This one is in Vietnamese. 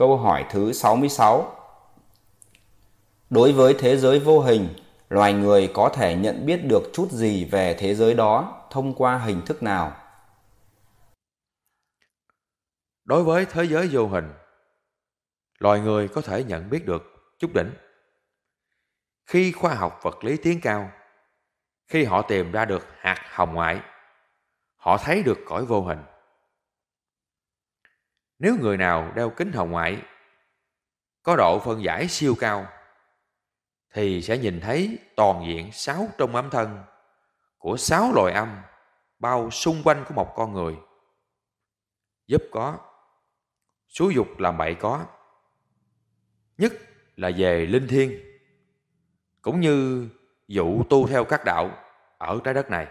Câu hỏi thứ 66 Đối với thế giới vô hình, loài người có thể nhận biết được chút gì về thế giới đó thông qua hình thức nào? Đối với thế giới vô hình, loài người có thể nhận biết được chút đỉnh. Khi khoa học vật lý tiến cao, khi họ tìm ra được hạt hồng ngoại, họ thấy được cõi vô hình. Nếu người nào đeo kính hồng ngoại có độ phân giải siêu cao thì sẽ nhìn thấy toàn diện sáu trong âm thân của sáu loài âm bao xung quanh của một con người. Giúp có, xúi dục làm bậy có. Nhất là về linh thiêng, cũng như dụ tu theo các đạo ở trái đất này.